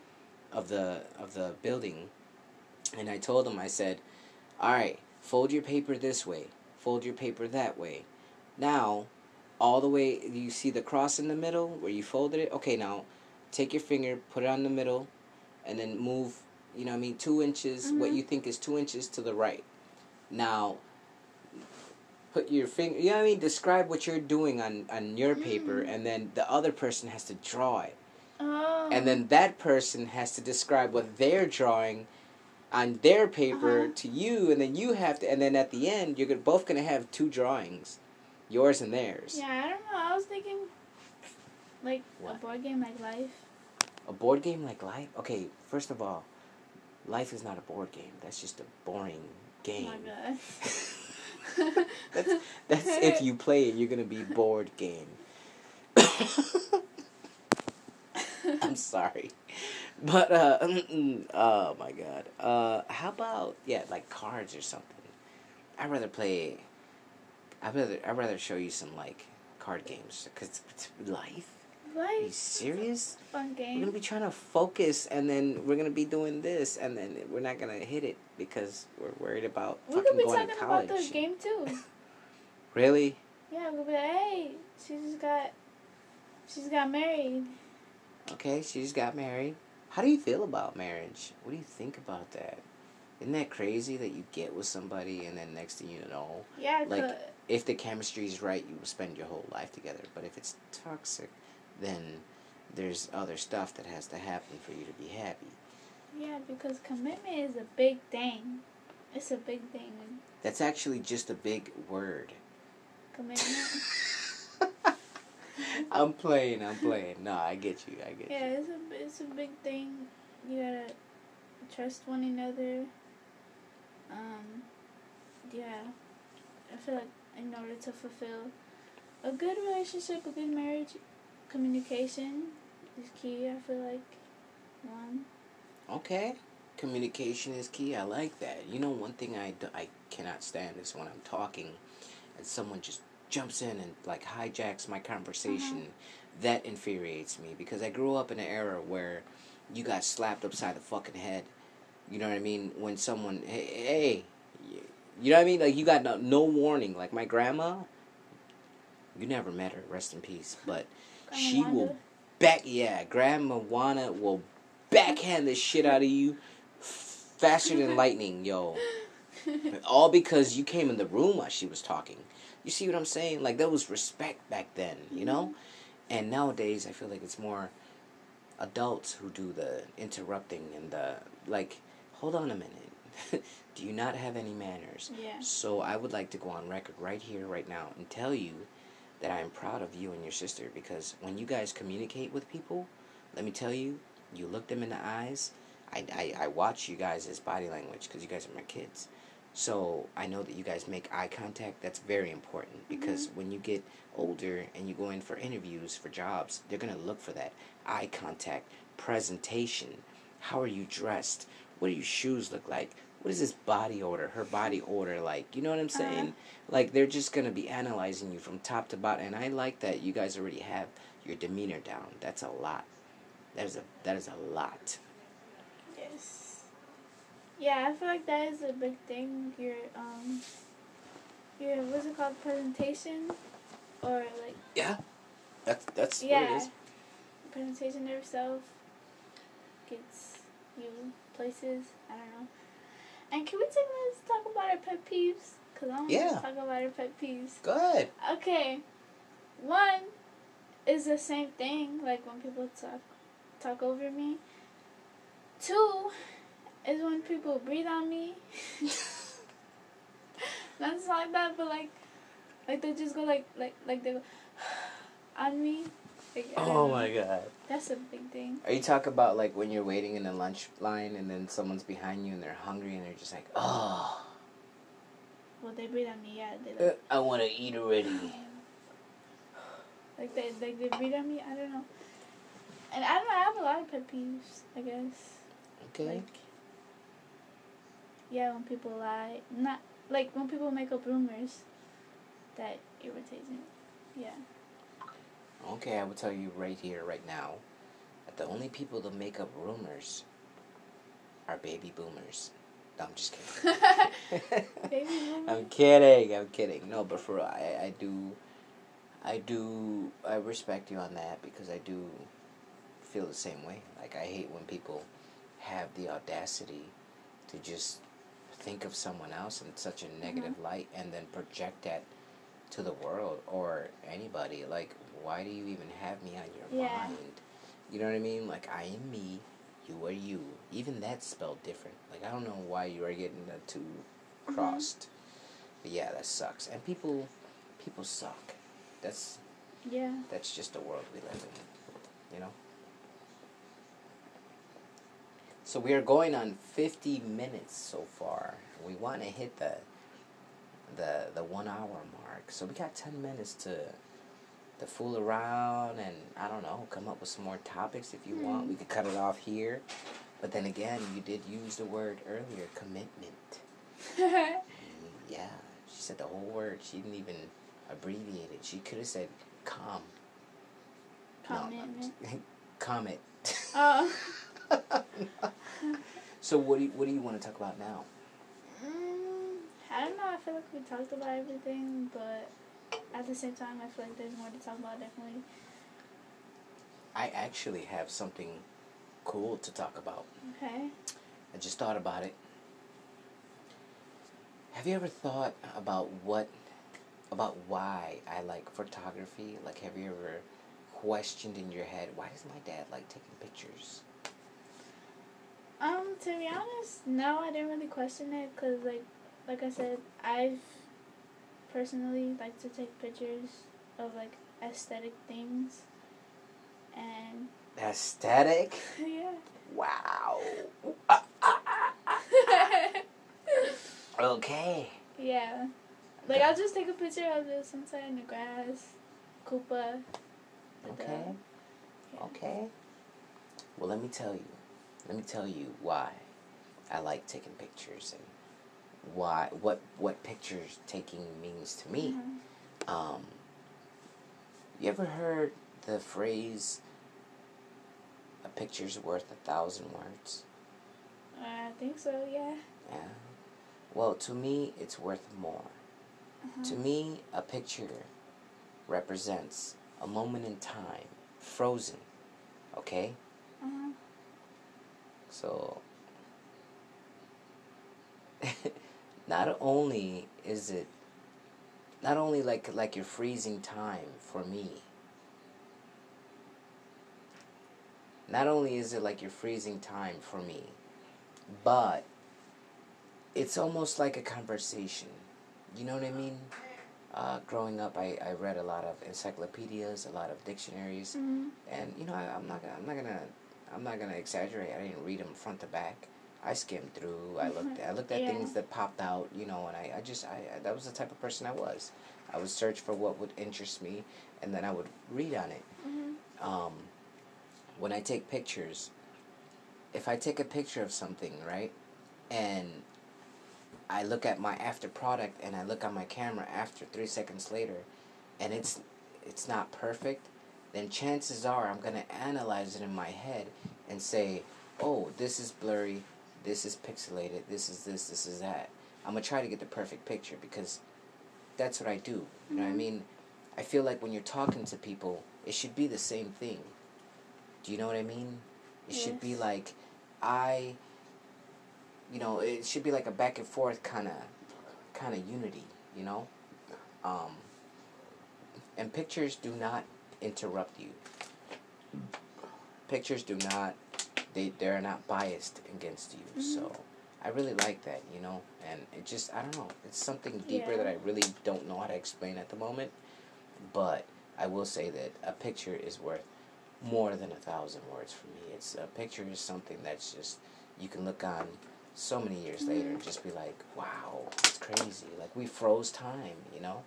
of the of the building, and I told him I said, "All right, fold your paper this way, fold your paper that way. Now, all the way you see the cross in the middle where you folded it. Okay, now take your finger, put it on the middle, and then move. You know, what I mean, two inches. What Mhm. you think is two inches to the right. Now." Put your finger. You know what I mean. Describe what you're doing on on your paper, Mm. and then the other person has to draw it. Oh. and then that person has to describe what they're drawing on their paper Uh-huh. to you, and then you have to, and then at the end, you're both gonna have two drawings, yours and theirs. Yeah, I don't know. I was thinking, like a board game like Life. A board game like Life? Okay, first of all, Life is not a board game. That's just a boring game. Oh my god. (laughs) That's (laughs) that's if you play it, you're gonna be bored game. (coughs) I'm sorry, but uh, (laughs) oh my god. Uh, how about yeah, like cards or something? I'd rather play. I'd rather I'd rather show you some like card games because it's life. Are you serious? Fun game. We're gonna be trying to focus, and then we're gonna be doing this, and then we're not gonna hit it because we're worried about We fucking could be going talking about college. the game too. (laughs) Really? Yeah, we'll be like, hey, she just got, she's got married. Okay, she just got married. How do you feel about marriage? What do you think about that? Isn't that crazy that you get with somebody and then next thing you know, Yeah, Like- if the chemistry is right, you will spend your whole life together. But if it's toxic, then there's other stuff that has to happen for you to be happy. yeah, because commitment is a big thing. It's a big thing. That's actually just a big word. Commitment. (laughs) I'm playing, I'm playing. No, I get you, I get yeah, you. Yeah, it's a it's a big thing. You gotta trust one another. Um, yeah, I feel like in order to fulfill a good relationship, a good marriage, communication is key. I feel like one. Okay. Communication is key. I like that. You know, one thing I, do, I cannot stand is when I'm talking and someone just jumps in and like hijacks my conversation. Uh-huh. That infuriates me because I grew up in an era where you got slapped upside the fucking head. You know what I mean? When someone, hey, hey you know what I mean? Like you got no, no warning. Like my grandma, you never met her, rest in peace, but she Wanda. will back, yeah, Grandma Juana will backhand the shit out of you faster than lightning, yo. (laughs) All because you came in the room while she was talking. You see what I'm saying? Like there was respect back then, you know? Mm-hmm. And nowadays I feel like it's more adults who do the interrupting and the like hold on a minute. (laughs) do you not have any manners? Yeah. So I would like to go on record right here, right now, and tell you that I am proud of you and your sister because when you guys communicate with people, let me tell you, you look them in the eyes. I, I, I watch you guys' as body language because you guys are my kids. So I know that you guys make eye contact. That's very important mm-hmm. because when you get older and you go in for interviews for jobs, they're going to look for that eye contact, presentation. How are you dressed? What do your shoes look like? What is this body odor? Her body odor like? You know what I'm saying? Like they're just gonna be analyzing you from top to bottom, and I like that you guys already have your demeanor down. That's a lot. That is a that is a lot. Yes. Yeah, I feel like that is a big thing. Your um, your what's it called? Presentation, or like Yeah, that's that's what it is. presentation of yourself gets you places. I don't know. And can we take to talk about our pet peeves? Cause I want Yeah. to talk about our pet peeves. Good. Okay, one is the same thing. Like when people talk talk over me. Two is when people breathe on me. (laughs) Not just like that, but like, like they just go like like like they go (sighs) on me. Like, Oh my god. That's a big thing. Are you talking about like when you're waiting in the lunch line and then someone's behind you and they're hungry and they're just like, oh, Well, they breathe on me. Yeah, they uh, like, I want to eat already. (sighs) like they like they breathe on me. I don't know. And I don't know. I have a lot of pet peeves. I guess. Okay. Like, yeah, when people lie, not like when people make up rumors, that irritates me. Yeah. Okay, I will tell you right here, right now, that the only people that make up rumors are baby boomers. No, I'm just kidding. (laughs) Baby boomers? I'm kidding. I'm kidding. No, but for real, I, I do, I do, I respect you on that because I do feel the same way. Like I hate when people have the audacity to just think of someone else in such a mm-hmm. negative light and then project that to the world or anybody. Like, why do you even have me on your Yeah. mind? You know what I mean? Like I am me, you are you. Even that's spelled different. Like I don't know why you are getting the 2 Mm-hmm. crossed. But yeah, that sucks. And people, people suck. That's Yeah. that's just the world we live in. You know. So we are going on fifty minutes so far. We want to hit the the the one hour mark. So we got ten minutes to to fool around and I don't know, come up with some more topics if you want. We could cut it off here. But then again, you did use the word earlier, commitment. Mm, (laughs) Yeah, she said the whole word. She didn't even abbreviate it. She could have said com. No, no, Commitment. (laughs) Comet. Oh. (laughs) so what do you, what do you want to talk about now? Mm, I don't know. I feel like we talked about everything, but at the same time, I feel like there's more to talk about. Definitely. I actually have something cool to talk about. Okay. I just thought about it. Have you ever thought about what about why I like photography? Like have you ever questioned in your head why does my dad like taking pictures? Um, to be honest, no, I didn't really question it because, like, like I said, I've personally like to take pictures of like aesthetic things, and Aesthetic? (laughs) yeah. Wow. (laughs) Okay. yeah. Like I'll just take a picture of the sunset in the grass, Koopa. Okay. Yeah. Okay. Well, let me tell you. Let me tell you why I like taking pictures and why what what pictures taking means to me. Mhm. Um, you ever heard the phrase "a picture's worth a thousand words"? I think so. Yeah. Yeah. Well, to me, it's worth more. Uh-huh. To me, a picture represents a moment in time, frozen. Okay? Uh-huh. So, (laughs) not only is it, not only like like you're freezing time for me. Not only is it like you're freezing time for me, but it's almost like a conversation. You know what I mean? Uh, growing up, I, I read a lot of encyclopedias, a lot of dictionaries, Mhm. and you know I, I'm not gonna I'm not gonna I'm not gonna exaggerate. I didn't read them front to back. I skimmed through. I looked I looked at Yeah. things that popped out. You know, and I, I just I, I that was the type of person I was. I would search for what would interest me, and then I would read on it. Mhm. Um, when I take pictures, if I take a picture of something, right, and I look at my after product and I look on my camera after three seconds later, and it's it's not perfect, then chances are I'm gonna analyze it in my head and say, oh, this is blurry, this is pixelated, this is this, this is that. I'm gonna try to get the perfect picture because that's what I do. You know what I Mhm. mean? I feel like when you're talking to people, it should be the same thing. Do you know what I mean? It should be like I you know, it should be like a back and forth kind of kind of unity, you know? Um and pictures do not interrupt you. Pictures do not they they're not biased against you. Mhm. So I really like that, you know, and it just I don't know. It's something deeper Yeah. that I really don't know how to explain at the moment. But I will say that a picture is worth more than a thousand words for me. It's a picture is something that's just you can look on so many years later and just be like, wow, it's crazy. Like we froze time, you know.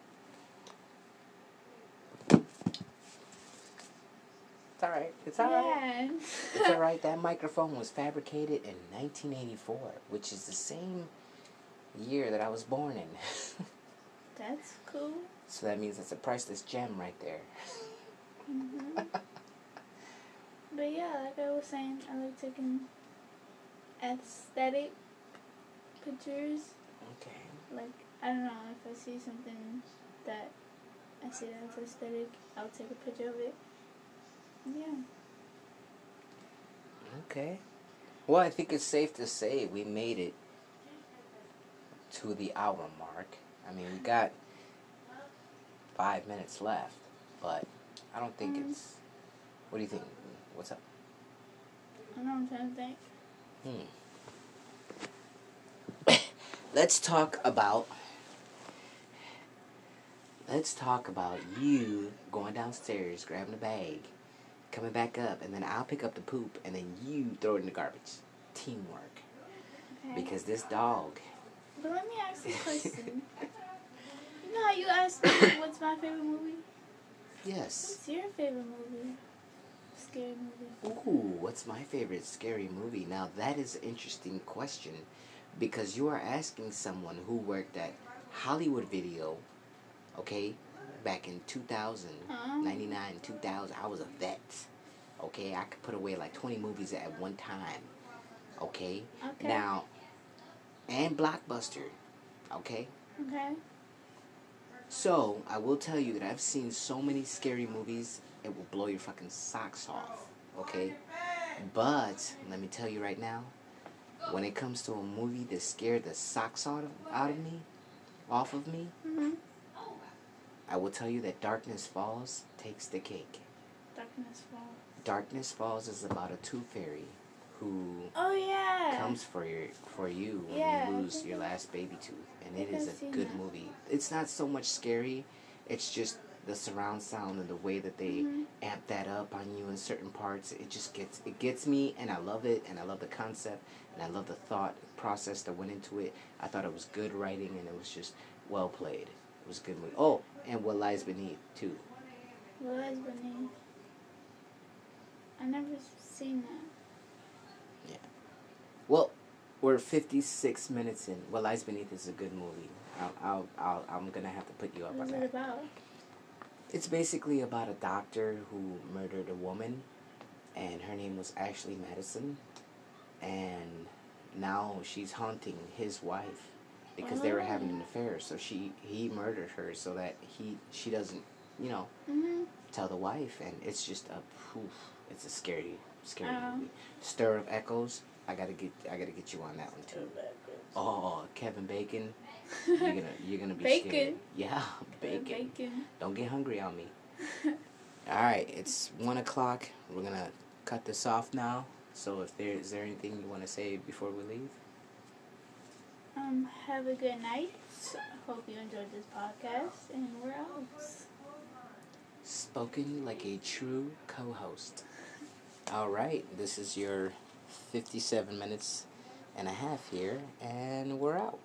It's all right. It's all right. Yeah. It's all right. That microphone was fabricated in 1984, which is the same year that I was born in. (laughs) That's cool. so that means it's a priceless gem right there. hmm (laughs) but yeah, like I was saying, I like taking aesthetic pictures. Okay. Like I don't know if I see something that I see that's aesthetic, I'll take a picture of it. Yeah. Okay. Well, I think it's safe to say we made it to the hour mark. I mean, we got five minutes left, but I don't think Mm. it's. What do you think? What's up? I know I'm trying to think. Hmm. (coughs) let's talk about. Let's talk about you going downstairs, grabbing a bag, coming back up, and then I'll pick up the poop, and then you throw it in the garbage. Teamwork. Okay. Because this dog. But let me ask you a question. (laughs) you know how you asked me what's my favorite movie? Yes. What's your favorite movie? Scary movie. Ooh, what's my favorite scary movie? Now that is an interesting question because you are asking someone who worked at Hollywood Video, okay, back in 2000, Uh-huh. 99, 2000. I was a vet, okay? I could put away like 20 movies at one time, okay? Okay. Now, and Blockbuster, okay? Okay. So, I will tell you that I've seen so many scary movies, it will blow your fucking socks off, okay? But, let me tell you right now, when it comes to a movie that scared the socks out of, out of me, off of me, Mm-hmm. I will tell you that Darkness Falls takes the cake. Darkness Falls. Darkness Falls is about a tooth fairy who Oh yeah. comes for your for you when Yeah, you lose your last baby tooth, and it is a good that. movie. It's not so much scary; it's just the surround sound and the way that they Mhm. amp that up on you in certain parts. It just gets it gets me, and I love it, and I love the concept, and I love the thought process that went into it. I thought it was good writing, and it was just well played. Was a good movie. Oh, and what lies beneath too. What Lies beneath? I never seen that. Yeah. Well, we're 56 minutes in. What Lies Beneath is a good movie. I'll, I'll, I'll, I'm gonna have to put you up on that. about? It's basically about a doctor who murdered a woman, and her name was Ashley Madison, and now she's haunting his wife because they were having an affair. So she he murdered her so that he she doesn't you know Mm-hmm. tell the wife, and it's just a poof. It's a scary scary Oh. movie. Stir of Echoes. I gotta get I gotta get you on that one too. Oh, Kevin Bacon. (laughs) You're gonna you're gonna be Bacon? scared. Yeah, (laughs) bacon. Bacon. Don't get hungry on me. (laughs) All right, it's one o'clock. We're gonna cut this off now. So, if there is there anything you want to say before we leave? Um, have a good night. Hope you enjoyed this podcast, and we're out. Spoken like a true co-host. All right, this is your fifty-seven minutes and a half here, and we're out.